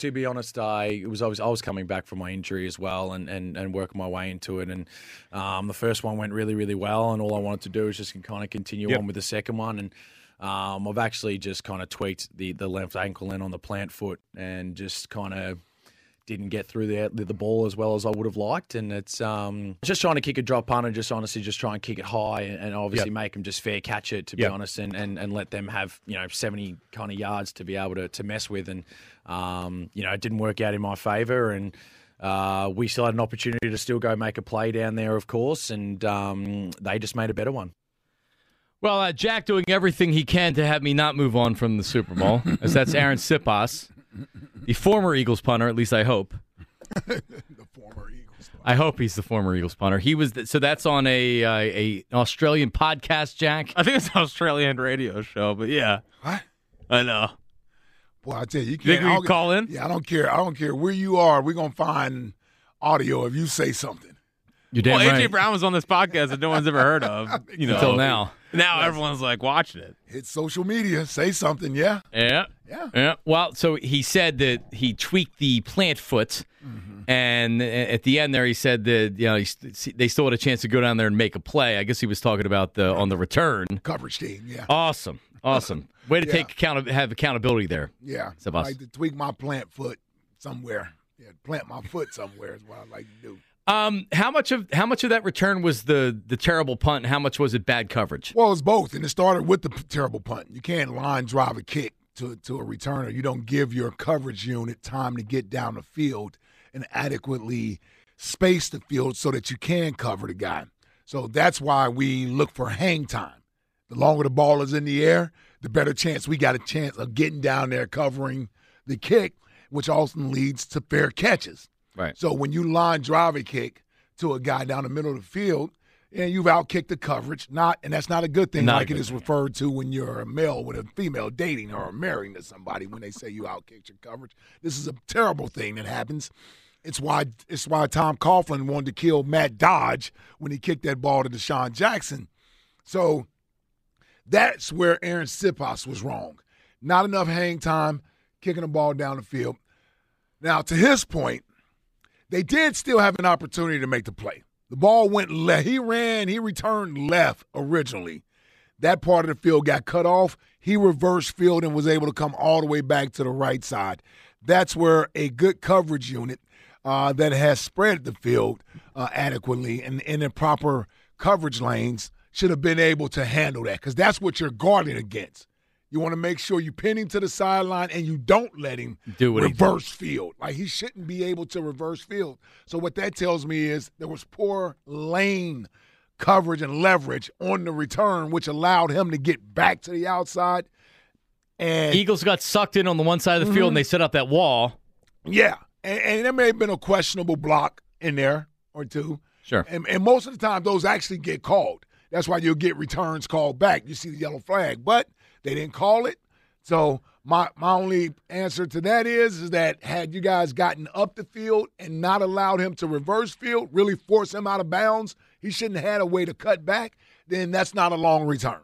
To be honest, I was I was I was coming back from my injury as well, and, and, and working my way into it. And um, the first one went really really well, and all I wanted to do was just kind of continue Yep. on with the second one. And um, I've actually just kind of tweaked the the left ankle in on the plant foot, and just kind of didn't get through the the ball as well as I would have liked. And it's um, just trying to kick a drop punt and just honestly just try and kick it high and, and obviously Yep. make them just fair catch it to be Yep. honest, and, and, and let them have you know seventy kind of yards to be able to, to mess with. And um, you know it didn't work out in my favour and. Uh, we still had an opportunity to still go make a play down there, of course, and um, they just made a better one. Well, uh, Jack doing everything he can to have me not move on from the Super Bowl, as that's Arryn Siposs, the former Eagles punter. At least I hope. the former Eagles. I hope he's the former Eagles punter. He was th- so that's on a uh, a Australian podcast. Jack, I think it's an Australian radio show, but yeah. What? I know. Boy, I tell you, you can't we I can don't- call in? Yeah, I don't care. I don't care where you are. We're gonna find audio if you say something. you're damn well, AJ. Brown was on this podcast that no one's ever heard of. You know, Until now. Now everyone's like watching it. Hit social media, say something. Yeah, Yeah. Yeah. Yeah. Well, so he said that he tweaked the plant foot, mm-hmm. and at the end there, he said that you know he they still had a chance to go down there and make a play. I guess he was talking about the on the return. coverage team. Yeah, Awesome, awesome. Way to Yeah. take account have accountability there. yeah. Sebas. Like to tweak my plant foot somewhere. Yeah, plant my foot somewhere is what I like to do. Um, how much of how much of that return was the the terrible punt? How much was it bad coverage? Well, it's both, and it started with the terrible punt. You can't line drive a kick to to a returner. You don't give your coverage unit time to get down the field and adequately space the field so that you can cover the guy. So that's why we look for hang time. The longer the ball is in the air, the better chance we got a chance of getting down there covering the kick, which often leads to fair catches. Right. So when you line drive a kick to a guy down the middle of the field, and you've outkicked the coverage, not and that's not a good thing Not like it good is referred to when you're a male with a female dating or marrying to somebody when they say you outkicked your coverage. This is a terrible thing that happens. It's why it's why Tom Coughlin wanted to kill Matt Dodge when he kicked that ball to DeSean Jackson. So that's where Arryn Siposs was wrong. Not enough hang time, kicking the ball down the field. Now, to his point, they did still have an opportunity to make the play. The ball went left. He ran, he returned left originally. That part of the field got cut off. He reversed field and was able to come all the way back to the right side. That's where a good coverage unit uh, that has spread the field uh, adequately and in the proper coverage lanes should have been able to handle that because that's what you're guarding against. You want to make sure you pin him to the sideline and you don't let him Do what reverse field. Like he shouldn't be able to reverse field. So what that tells me is there was poor lane coverage and leverage on the return, which allowed him to get back to the outside. And Eagles got sucked in on the one side of the field, and they mm-hmm. set up that wall. yeah, and, and there may have been a questionable block in there or two. Sure. And, and most of the time, those actually get called. That's why you'll get returns called back. You see the yellow flag, but they didn't call it. So My my only answer to that is is that had you guys gotten up the field and not allowed him to reverse field, really force him out of bounds, he shouldn't have had a way to cut back. Then that's not a long return.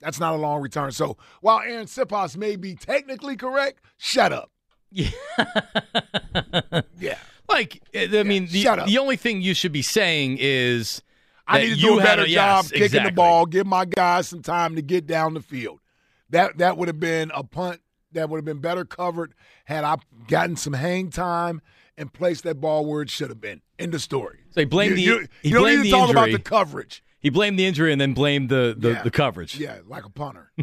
That's not a long return. So while Arryn Siposs may be technically correct, shut up. Yeah. Yeah. Like, I mean, the, shut up. the only thing you should be saying is I need to do a had better job yes, kicking exactly. the ball, give my guys some time to get down the field. That that would have been a punt that would have been better covered had I gotten some hang time and placed that ball where it should have been. End of story. So he blamed you, the- you, he you don't blamed need to the talk about the coverage. He blamed the injury and then blamed the the, Yeah. the coverage. Yeah, like a punter.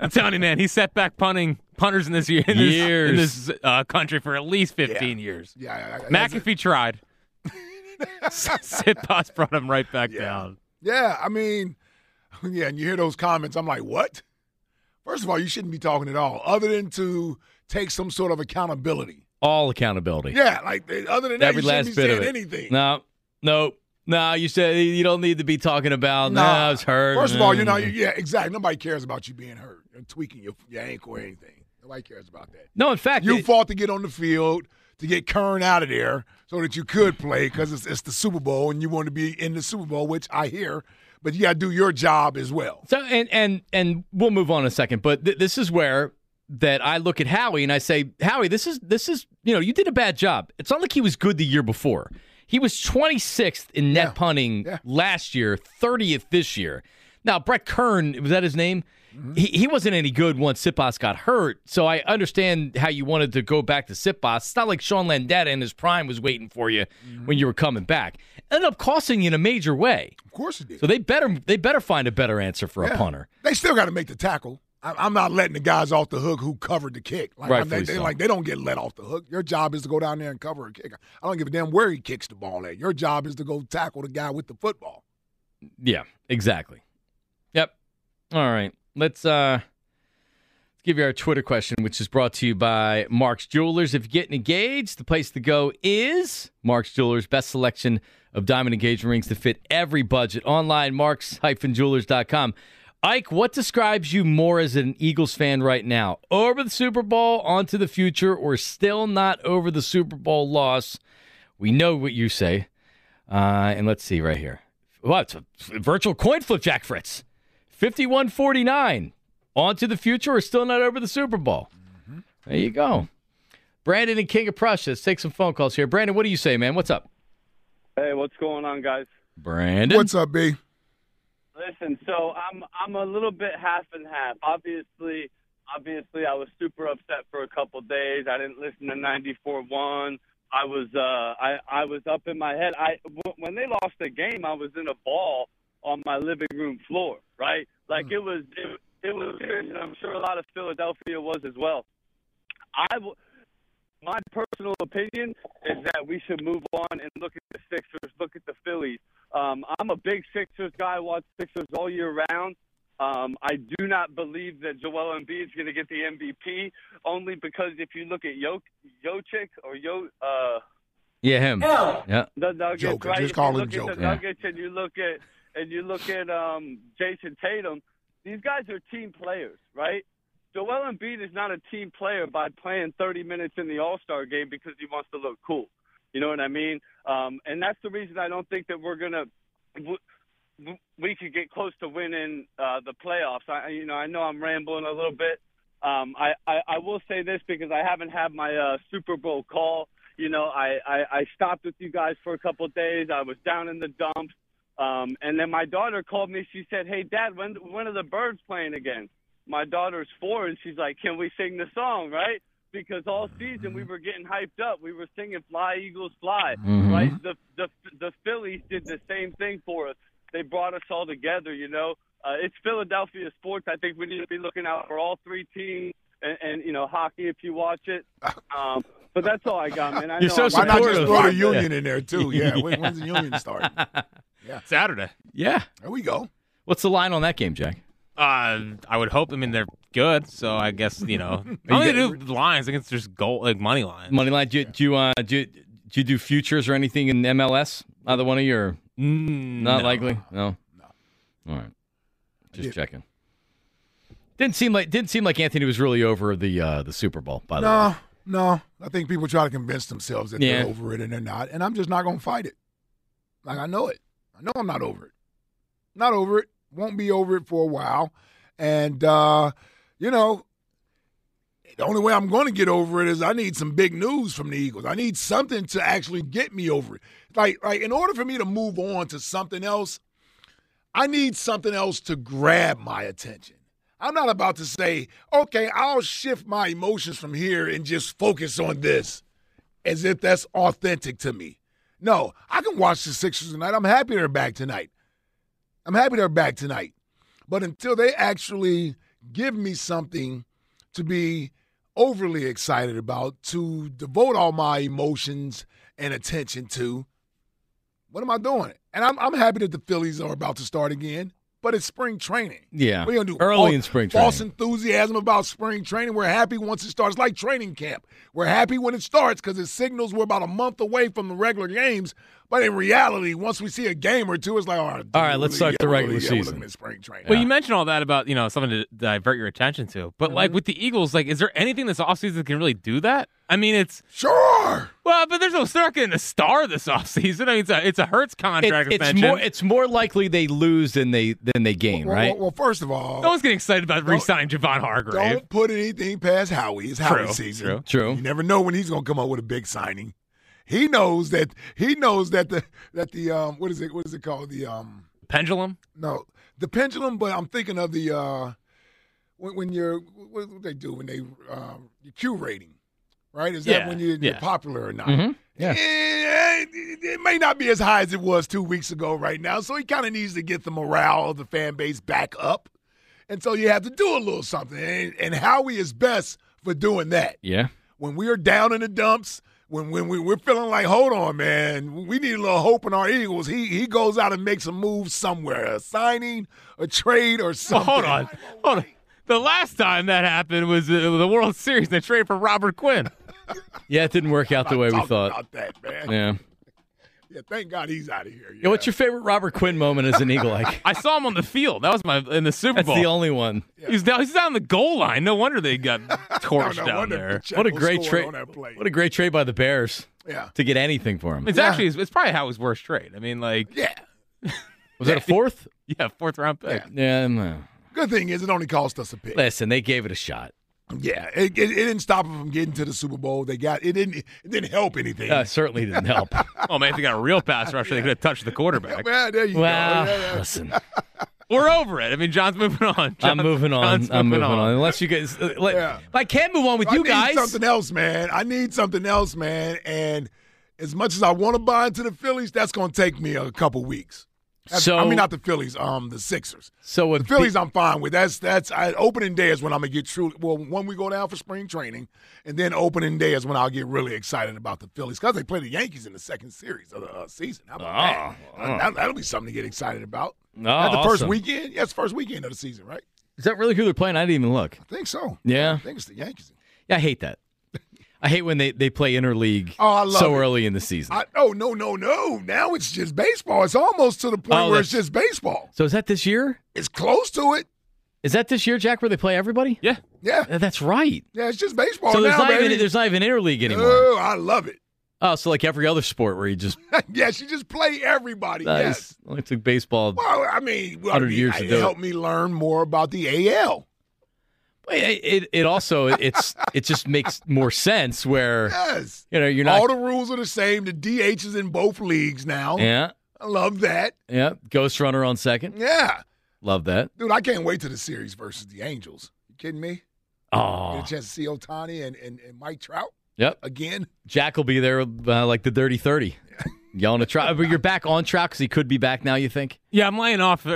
I'm telling you, man, he set back punting punters in this year in this, Years. in this uh, country for at least 15 years. Yeah, yeah, yeah, that's it. McAfee tried. Sitboss brought him right back Yeah. down. Yeah, I mean, yeah, and you hear those comments, I'm like, what? First of all, you shouldn't be talking at all, other than to take some sort of accountability. All accountability. Yeah, like other than that, Every you last be bit of it. anything. No, no, no. You said you don't need to be talking about. No, I was hurt. First of all, you're No. not. Mm. Yeah, exactly. Nobody cares about you being hurt and tweaking your, your ankle or anything. Nobody cares about that. No, in fact, You it- fought to get on the field to get Kern out of there so that you could play because it's, it's the Super Bowl and you want to be in the Super Bowl, which I hear. But you got to do your job as well. So and and and we'll move on in a second, but th- this is where that I look at Howie and I say, Howie, this is this is you know you did a bad job. It's not like he was good the year before. He was 26th in net Yeah. punting Yeah. last year, 30th this year. Now Brett Kern was that his name? Mm-hmm. He, he wasn't any good once Siposs got hurt, so I understand how you wanted to go back to Siposs. It's not like Sean Landeta in his prime was waiting for you Mm-hmm. when you were coming back. Ended up costing you in a major way. Of course it did. So they better they better find a better answer for a punter. They still got to make the tackle. I- I'm not letting the guys off the hook who covered the kick. Like, I'm- they, they, so. like they don't get let off the hook. Your job is to go down there and cover a kick. I don't give a damn where he kicks the ball at. Your job is to go tackle the guy with the football. Yeah, exactly. Yep. All right. Let's uh let's give you our Twitter question, which is brought to you by Mark's Jewelers. If you're getting engaged, the place to go is Mark's Jewelers, best selection of diamond engagement rings to fit every budget. Online, marks-jewelers.com. Ike, what describes you more as an Eagles fan right now? Over the Super Bowl, onto the future, or still not over the Super Bowl loss? We know what you say. Uh, and let's see right here. What? A virtual coin flip, Jack Fritz. 51 49. On to the future or still not over the Super Bowl? There you go. Brandon and King of Prussia. Let's take some phone calls here. Brandon, what do you say, man? What's up? Hey, what's going on, guys? Brandon. What's up, B? Listen, so I'm I'm a little bit half and half. Obviously, obviously, I was super upset for a couple days. I didn't listen to 94.1. I was uh I I was up in my head. I w- when they lost the game, I was in a ball on my living room floor. Right, like it was it, it was serious, and I'm sure a lot of Philadelphia was as well. I w- my personal opinion is that we should move on and look at the Sixers, look at the Phillies. Um, I'm a big Sixers guy. Watch Sixers all year round. Um, I do not believe that Joel Embiid is going to get the MVP only because if you look at Yo Jokic or Yo uh, Yeah, him. Yeah. the Nuggets, Joker. right? Just if call you him look Joker. the Nuggets and you look at and you look at um, Jayson Tatum, these guys are team players, right? Joel Embiid is not a team player by playing 30 minutes in the All Star game because he wants to look cool. You know what I mean? Um, and that's the reason I don't think that we're gonna w- w- we could get close to winning uh, the playoffs. I, you know, I know I'm rambling a little bit. Um, I, I, I will say this because I haven't had my uh, Super Bowl call. You know, I, I, I stopped with you guys for a couple of days. I was down in the dumps. Um, and then my daughter called me. She said, "Hey, Dad, when when are the Birds playing again?" My daughter's four, and she's like, "Can we sing the song?" Right? Because all season we were getting hyped up. We were singing "Fly Eagles Fly." Right? The the the Phillies did the same thing for us. They brought us all together. You know, uh, it's Philadelphia sports. I think we need to be looking out for all three teams, and, and you know, hockey if you watch it. Um, but that's all I got, man. I You're know so I'm Why not just supportive. throw the Yeah. union in there too? Yeah. When, when's the union start? Yeah. Saturday. Yeah. There we go. What's the line on that game, Jack? Uh, I would hope. I mean, they're good, so I guess you know. I only do lines. I think it's just goal, like money lines. Money line. Do you, do you, uh, do you, do you do futures or anything in MLS? Either one of you? Or Mm, not no. likely? No. No. All right. Just Yeah. checking. Didn't seem like didn't seem like Anthony was really over the uh, the Super Bowl. By the way, No, no. I think people try to convince themselves that Yeah. they're over it and they're not. And I'm just not going to fight it. Like, I know it. I know I'm not over it. Not over it. Won't be over it for a while. And, uh, you know, the only way I'm going to get over it is I need some big news from the Eagles. I need something to actually get me over it. Like, like in order for me to move on to something else, I need something else to grab my attention. I'm not about to say, okay, I'll shift my emotions from here and just focus on this as if that's authentic to me. No, I can watch the Sixers tonight. I'm happy they're back tonight. I'm happy they're back tonight. But until they actually give me something to be overly excited about, to devote all my emotions and attention to, what am I doing? And I'm, I'm happy that the Phillies are about to start again, but it's spring training. yeah, we're gonna do? early False- in spring training. False enthusiasm about spring training. We're happy once it starts, like training camp. We're happy when it starts because it signals we're about a month away from the regular games. But in reality, once we see a game or two, it's like, all right, All right, let's start the regular really- season. looking at spring training. Well, you mentioned all that about you know something to divert your attention to, but like with the Eagles, like is there anything this offseason that can really do that? I mean, it's sure. well, but there's no they're not getting a star this offseason. I mean, it's a it's a Hurts It- contract it's more it's more likely they lose than they than they gain, well, right? well, well, first of all, no one's getting excited about re-signing Javon Hargrave. don't put anything past Howie. It's Howie True, season. true. True. You never know when he's going to come up with a big signing. He knows that he knows that the that the um what is it what is it called the um Pendulum. No, the pendulum. But I'm thinking of the uh, when, when you're what do they do when they um, your Q rating, right? Is that Yeah, when you're, you're popular or not? Mm-hmm. yeah. Eh, it, it may not be as high as it was two weeks ago right now, so he kind of needs to get the morale of the fan base back up, and so you have to do a little something. And, and Howie is best for doing that yeah. when we are down in the dumps, when when we, we're feeling like, hold on, man, we need a little hope in our Eagles. He he goes out and makes a move somewhere, a signing, a trade, or Well, something. hold on, hold on. The last time that happened was uh, the World Series. They traded for Robert Quinn. Yeah, it didn't work out the way we thought. about that, man. Yeah. Yeah, thank God he's out of here. Yeah, what's your favorite Robert Quinn moment as an Eagle? Like I saw him on the field. That was my in the Super that's Bowl. That's the only one. He's down. He's down the goal line. No wonder they got No, torched no down there. Pacheco What a great trade! on that play. What a great trade by the Bears Yeah, to get anything for him. It's actually it's probably how his worst trade. I mean, like yeah. Was that a fourth? yeah, fourth round pick. Yeah. no. Good thing is it only cost us a pick. Listen, they gave it a shot. Yeah, it, it, it didn't stop them from getting to the Super Bowl. They got it didn't it didn't help anything. Uh, certainly didn't help. Oh man, if they got a real pass rusher, they could have touched the quarterback. well, there you well, go. Yeah, yeah. listen, We're over it. I mean, John's moving on. I'm moving on. John's I'm moving on. Unless you guys, uh, let, Yeah. I can move on with I you need guys. something else, man. I need something else, man. And as much as I want to buy into the Phillies, that's going to take me a couple weeks. So- I mean, not the Phillies, um, the Sixers. So The Phillies, I'm fine with. That's that's I, opening day is when I'm gonna get truly. Well, when we go down for spring training, and then opening day is when I'll get really excited about the Phillies because they play the Yankees in the second series of the uh, season. How about that? Uh, that? That'll be something to get excited about. Oh, At the first awesome. weekend, yes, first weekend of the season, right? Is that really who they're playing? I didn't even look. I think so. Yeah. I think it's the Yankees. Yeah, I hate that. I hate when they, they play interleague Oh, I love so it. early in the season. I, oh no no no! Now it's just baseball. It's almost to the point Oh, where it's just baseball. so is that this year? It's close to it. Is that this year, Jack, where they play everybody? Yeah. Yeah, That's right. yeah. It's just baseball so there's now, not baby. even there's not even interleague oh, anymore. Oh, I love it. Oh, so like every other sport where you just yes, you just play everybody. Yes. nice. Only took baseball. Well, I mean, well, I 100 mean, years to it do it. helped me learn more about the AL. It, it it also it's it just makes more sense where Yes. you know you're not All the rules are the same. The DH is in both leagues now. yeah I love that. yeah ghost runner on second Yeah. love that Dude, I can't wait to the series versus the Angels. You kidding me? oh Get a chance to see Ohtani and, and, and Mike Trout yep again. Jack will be there uh, like the dirty thirty yelling at Trout but you're back on track because he could be back now you think Yeah, I'm laying off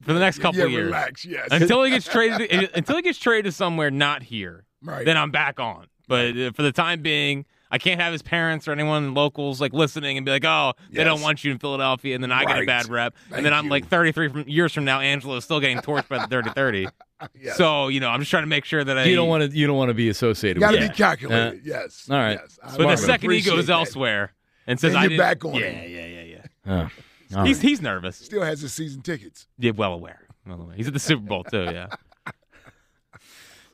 for, for the next couple yeah, of years relax. Yes. until he gets traded. until he gets traded somewhere not here, Right. then I'm back on. But uh, for the time being, I can't have his parents or anyone locals like listening and be like, "Oh, they don't want you in Philadelphia," and then I get a bad rep, Thank and then I'm you. like 33 from, years from now, Angelo is still getting torched by the 30-30. Yes. So you know, I'm just trying to make sure that I you don't want to you don't want to be associated Got to be that. calculated. yes. All right. Yes. But the second he appreciate goes that. elsewhere and says, Then "I you're didn't," back on yeah, it. yeah, yeah, yeah. Oh, all He's right. he's nervous. Still has his season tickets. Yeah, well aware. Well aware. He's at the Super Bowl too. Yeah.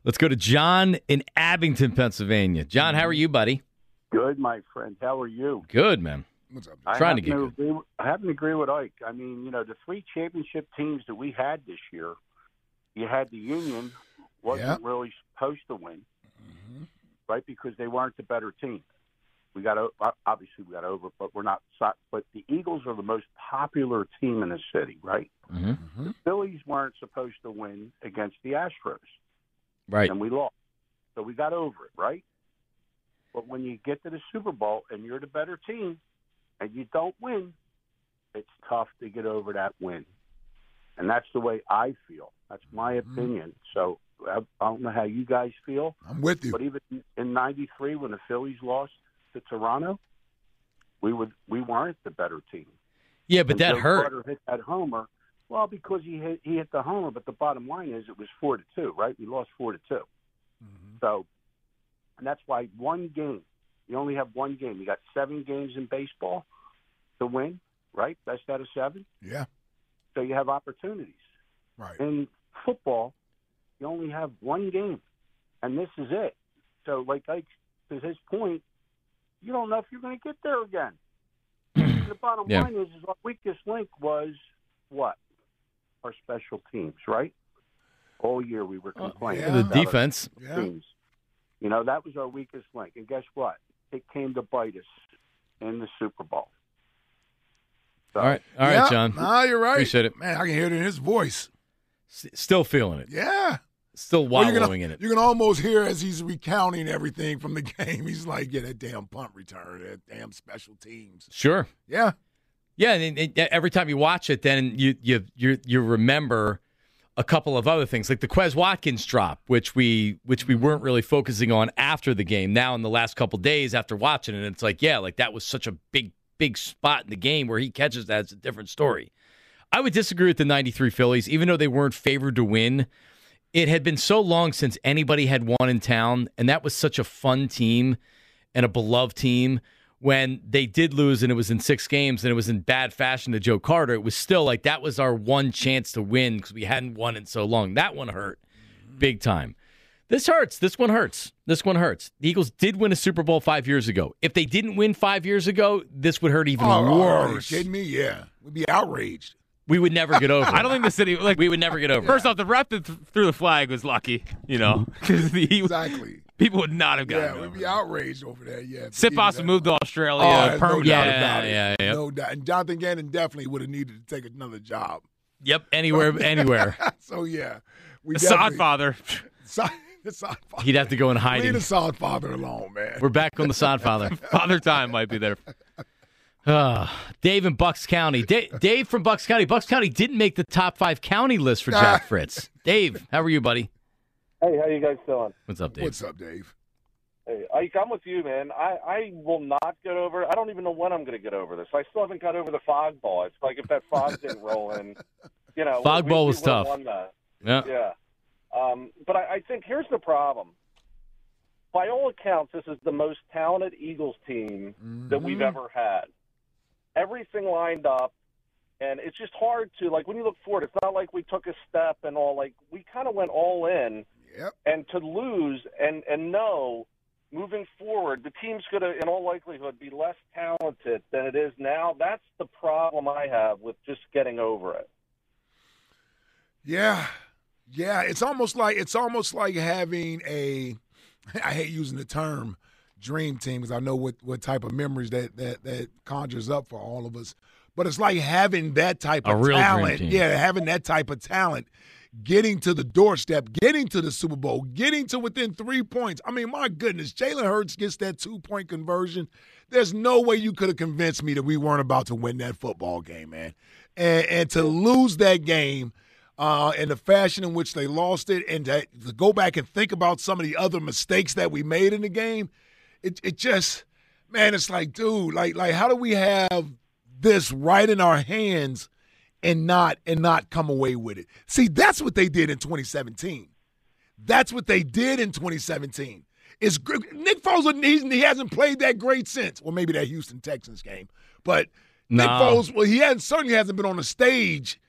Let's go to John in Abington, Pennsylvania. John, how are you, buddy? Good, my friend. How are you? Good, man. What's up? I Trying to happen get good. agree, I happen to agree with Ike. I mean, you know, the three championship teams that we had this year, you had the Union wasn't Yeah. really supposed to win, Mm-hmm. right? Because they weren't the better team. We got o- obviously we got over, but we're not. But the Eagles are the most popular team in the city, right? Mm-hmm. The Phillies weren't supposed to win against the Astros. Right. and we lost. So we got over it, right? But when you get to the Super Bowl and you're the better team and you don't win, it's tough to get over that win. And that's the way I feel. That's my opinion. So I, I don't know how you guys feel. I'm with you. But even in '93, when the Phillies lost to Toronto, we would we weren't the better team. Yeah, but And that Joe hurt. Carter hit that homer. Well, because he hit, he hit the homer, but the bottom line is it was four to two, right? We lost four to 2 Mm-hmm. So, and that's why one game. You only have one game. You got seven games in baseball to win, right? Best out of seven. Yeah. So you have opportunities. Right. In football, you only have one game, and this is it. So, like Ike, to his point, you don't know if you're going to get there again. the bottom Yeah. line is, is our weakest link was what? Our special teams, right? All year we were complaining. Uh, the about our defense. Yeah. Teams. You know, that was our weakest link. And guess what? It came to bite us in the Super Bowl. So, All right. All right, Yeah. John. Nah, you're right. Appreciate it. Man, I can hear it in his voice. S- still feeling it. Yeah. Still Well, wallowing you're gonna, in it. You can almost hear as he's recounting everything from the game. He's like, yeah, that damn punt return, that damn special teams. Sure. Yeah. Yeah, and, and every time you watch it, then you you you you remember a couple of other things, like the Quez Watkins drop, which we which we weren't really focusing on after the game. Now in the last couple days after watching it, it's like, yeah, like that was such a big big spot in the game where he catches that. It's a different story. I would disagree with the '93 Phillies, even though they weren't favored to win. It had been so long since anybody had won in town, and that was such a fun team and a beloved team. When they did lose and it was in six games and it was in bad fashion to Joe Carter, it was still like that was our one chance to win because we hadn't won in so long. That one hurt big time. This hurts. This one hurts. This one hurts. The Eagles did win a Super Bowl five years ago. If they didn't win five years ago, this would hurt even Oh, worse. kidding me? Yeah. We'd be outraged. We would never get over. I don't think the city like we would never get over. First off, the rep that th- threw the flag was lucky, you know, because Exactly. people would not have gotten Yeah, we'd be outraged over that. Yeah. Siposs Either moved to Oh, Australia there's no permanently. doubt Yeah, about it. yeah, yeah. No doubt. And Jonathan Gannon definitely would have needed to take another job. Yep, anywhere, anywhere. so yeah, we The definitely- Sodfather. Sod, the Sodfather. He'd have to go in hiding. Leave hiding. the Sodfather alone, man. We're back on the sod father. Father Time might be there. Ah, Dave in Bucks County. Da- Dave from Bucks County. Bucks County didn't make the top five county list for Jack Fritz. Dave, how are you, buddy? Hey, how you guys doing? What's up, Dave? What's up, Dave? Hey, Ike, I'm with you, man. I, I will not get over. I don't even know when I'm going to get over this. I still haven't got over the fog ball. It's like if that fog didn't roll in, you know. Fog we, ball we was would've tough. Yeah. Yeah. Um, but I, I think here's the problem. By all accounts, this is the most talented Eagles team that we've ever had. Everything lined up, and it's just hard to like when you look forward. It's not like we took a step and all. Like we kind of went all in, Yep. and to lose and and know moving forward, the team's going to, in all likelihood, be less talented than it is now. That's the problem I have with just getting over it. Yeah, yeah. It's almost like it's almost like having a. I hate using the term dream team because I know what what type of memories that that that conjures up for all of us. But it's like having that type A of talent. Yeah, having that type of talent, getting to the doorstep, getting to the Super Bowl, getting to within three points. I mean, my goodness, Jalen Hurts gets that two point conversion. There's no way you could have convinced me that we weren't about to win that football game, man. And and to lose that game uh, in the fashion in which they lost it, and to, to go back and think about some of the other mistakes that we made in the game, it it just, man, it's like, dude, like like how do we have this right in our hands and not and not come away with it? See, that's what they did in 2017. That's what they did in 2017. It's Nick Foles? He hasn't played that great since. Well, maybe that Houston Texans game, but Nick No. Foles. Well, he hasn't certainly hasn't been on the stage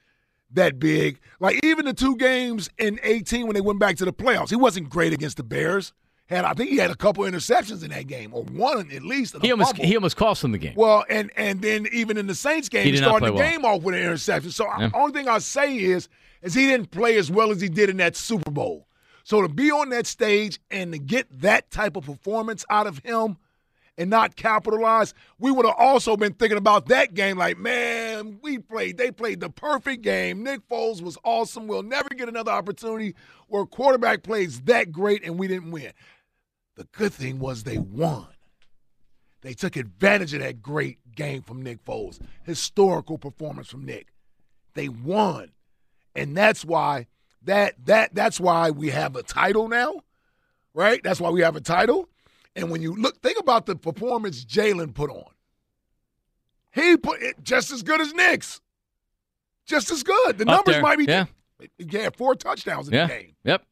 that big. Like even the two games in 18 when they went back to the playoffs, he wasn't great against the Bears. Had I think he had a couple interceptions in that game, or one at least. He almost fumble. he almost cost them the game. Well, and and then even in the Saints game, He he started the well. game off with an interception. So Yeah. the only thing I say is, is he didn't play as well as he did in that Super Bowl. So to be on that stage and to get that type of performance out of him and not capitalize, we would have also been thinking about that game like, man, we played, they played the perfect game. Nick Foles was awesome. We'll never get another opportunity where a quarterback plays that great and we didn't win. The good thing was they won. They took advantage of that great game from Nick Foles, historical performance from Nick. They won, and that's why that that that's why we have a title now, right? That's why we have a title. And when you look, think about the performance Jalen put on. He put it just as good as Nick's, just as good. The Up numbers there, might be. yeah. He had four touchdowns in Yeah. the game. Yep.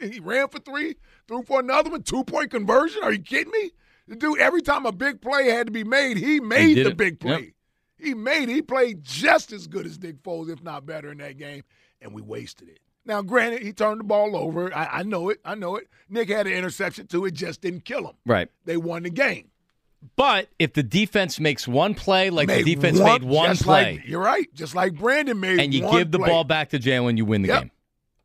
He ran for three, threw for another one, two point conversion. Are you kidding me? The dude, every time a big play had to be made, he made did the it. big play. Yep. He made. He played just as good as Nick Foles, if not better, in that game, and we wasted it. Now, granted, he turned the ball over. I, I know it. I know it. Nick had an interception too. It just didn't kill him. Right. They won the game. But if the defense makes one play, like Made the defense one- made one just play, like- you're right. Just like Brandon made, and you one give the play. ball back to Jalen, you win the Yep. game.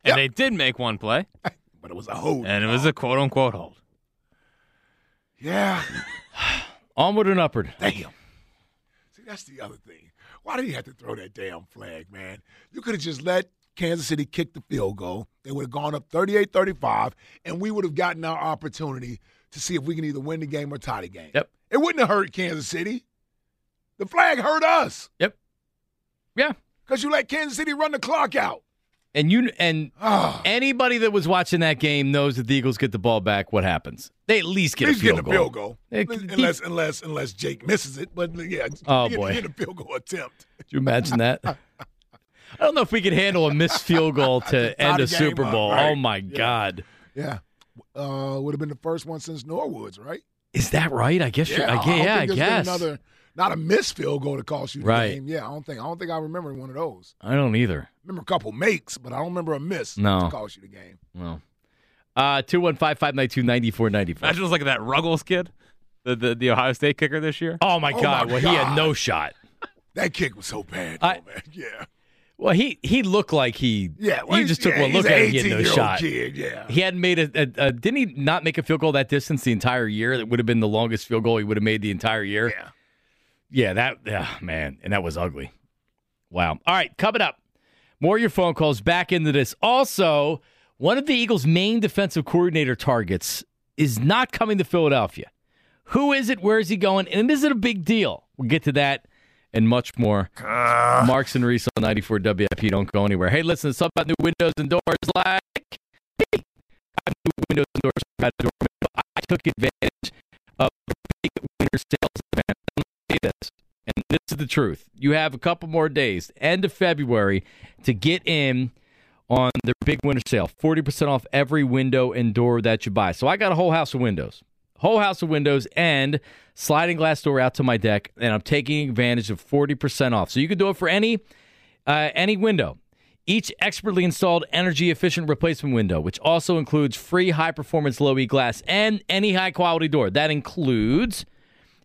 And they did make one play, but it was a hold. and it was a quote unquote hold. Yeah. Onward and upward. Damn. See, that's the other thing. Why did he have to throw that damn flag, man? You could have just let Kansas City kicked the field goal. They would have gone up 38 35, and we would have gotten our opportunity to see if we can either win the game or tie the game. Yep. It wouldn't have hurt Kansas City. The flag hurt us. Yep. Yeah. Because you let Kansas City run the clock out. And you and Ah. anybody that was watching that game knows that the Eagles get the ball back. What happens? They at least get At least a field get goal. a field goal. They- unless, unless, unless Jake misses it. But yeah, Oh, get, boy. get a field goal attempt. Could you imagine that? I don't know if we could handle a missed field goal to end the a game Super up, Bowl. right. Oh my Yeah. God! Yeah. Uh, would have been the first one since Norwoods, right? Is that right? I guess. you're, I, don't yeah, think I there's been guess. another not a missed field goal to cost you the Right. game. Yeah, I don't think I don't think I remember one of those. I don't either. remember a couple makes, but I don't remember a miss No. to cost you the game. No. Uh, two one five five nine two ninety four ninety four. Imagine it was like that Ruggles kid, the, the the Ohio State kicker this year. Oh my Oh, God! my well, he had no shot. That kick was so bad, though, I- man. Yeah. Well, he he looked like he Yeah, well, he just took yeah, one look at it. He had no 18-year-old shot. kid, yeah. He hadn't made a, a, a didn't he not make a field goal that distance the entire year? That would have been the longest field goal he would have made the entire year. Yeah. Yeah, that yeah, man, and that was ugly. Wow. All right, coming up. More of your phone calls back into this. Also, one of the Eagles' main defensive coordinator targets is not coming to Philadelphia. Who is it? Where is he going? And is it a big deal? We'll get to that and much more. Marks and Reese on 94 WIP. Don't go anywhere. Hey, listen, it's about new windows and doors like I new windows and doors. I took advantage of big winter sales event. Say this, and this is the truth. You have a couple more days, end of February, to get in on their big winter sale. 40% off every window and door that you buy. So I got a whole house of windows. Whole house of windows and sliding glass door out to my deck, and I'm taking advantage of 40% off. So you can do it for any uh, any window. Each expertly installed energy efficient replacement window, which also includes free high performance low E glass and any high quality door. That includes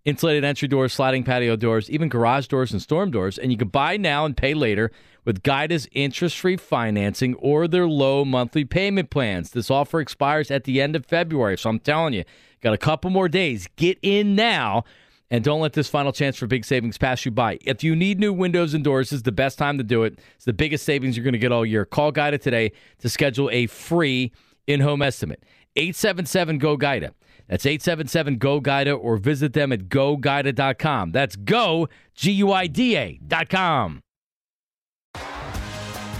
insulated entry doors, sliding patio doors, even garage doors and storm doors. And you can buy now and pay later with Guida's interest free financing or their low monthly payment plans. This offer expires at the end of February. So I'm telling you, got a couple more days. Get in now. And don't let this final chance for big savings pass you by. If you need new windows and doors, this is the best time to do it. It's the biggest savings you're going to get all year. Call Guida today to schedule a free in home estimate. 877 GO GUIDA. That's 877 GO GUIDA or visit them at goguida.com. That's go, G U I D A.com.